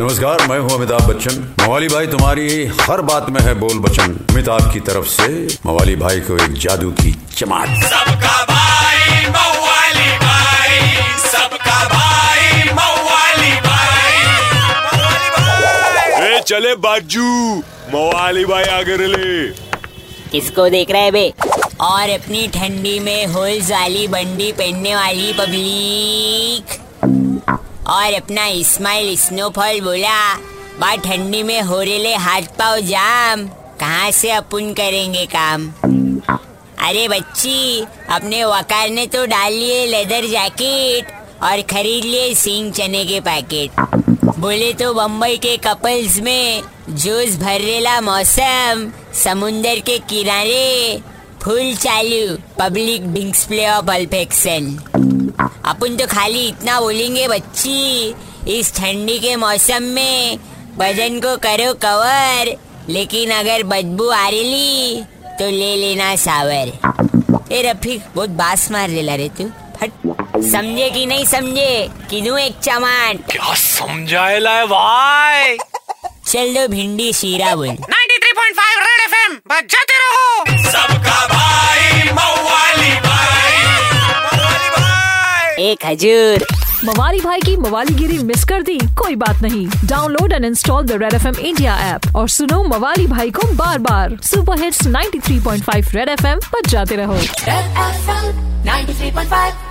नमस्कार मैं हूँ अमिताभ बच्चन। मवाली भाई तुम्हारी हर बात में है बोल बचन। अमिताभ की तरफ़ से मवाली भाई को एक जादू की चमाट। सबका भाई मवाली भाई। सबका भाई मवाली भाई। ए चले बाजू। मवाली भाई आगे ले किसको देख रहे है बे? और अपनी ठंडी में होल्स वाली बंडी पहनने वाली पब्लिक। और अपना इस्माइल स्नोफॉल बोला बा ठंडी में हो रेले हाथ पाव जाम। कहाँ से अपन करेंगे काम? अरे बच्ची, अपने वकार ने तो डाल लिए लेदर जैकेट और खरीद लिए सिंग चने के पैकेट। बोले तो बम्बई के कपल्स में जोश भर रेला मौसम, समुंदर के किनारे फुल चालू, पब्लिक ड्रिंक्स प्ले ऑफ़ अल्फेक्सन अपन तो खाली इतना बोलेंगे बच्ची। इस ठंडी के मौसम में बदन को करो कवर लेकिन अगर बदबू आ रही तो ले लेना सावर। ए रफीक बहुत बास मार रेला रे तू। फट। समझे कि नहीं समझे? कि दूँ एक चमाट। क्या समझाएला है भाई? चल दो भिंडी शीरा बोल। एक हजूर। मवाली भाई की मवाली गिरी मिस कर दी कोई बात नहीं। Download and install the Red F M India app और सुनो मवाली भाई को बार बार super hits 93.5 Red F M पर जाते रहो। Red F M 93.5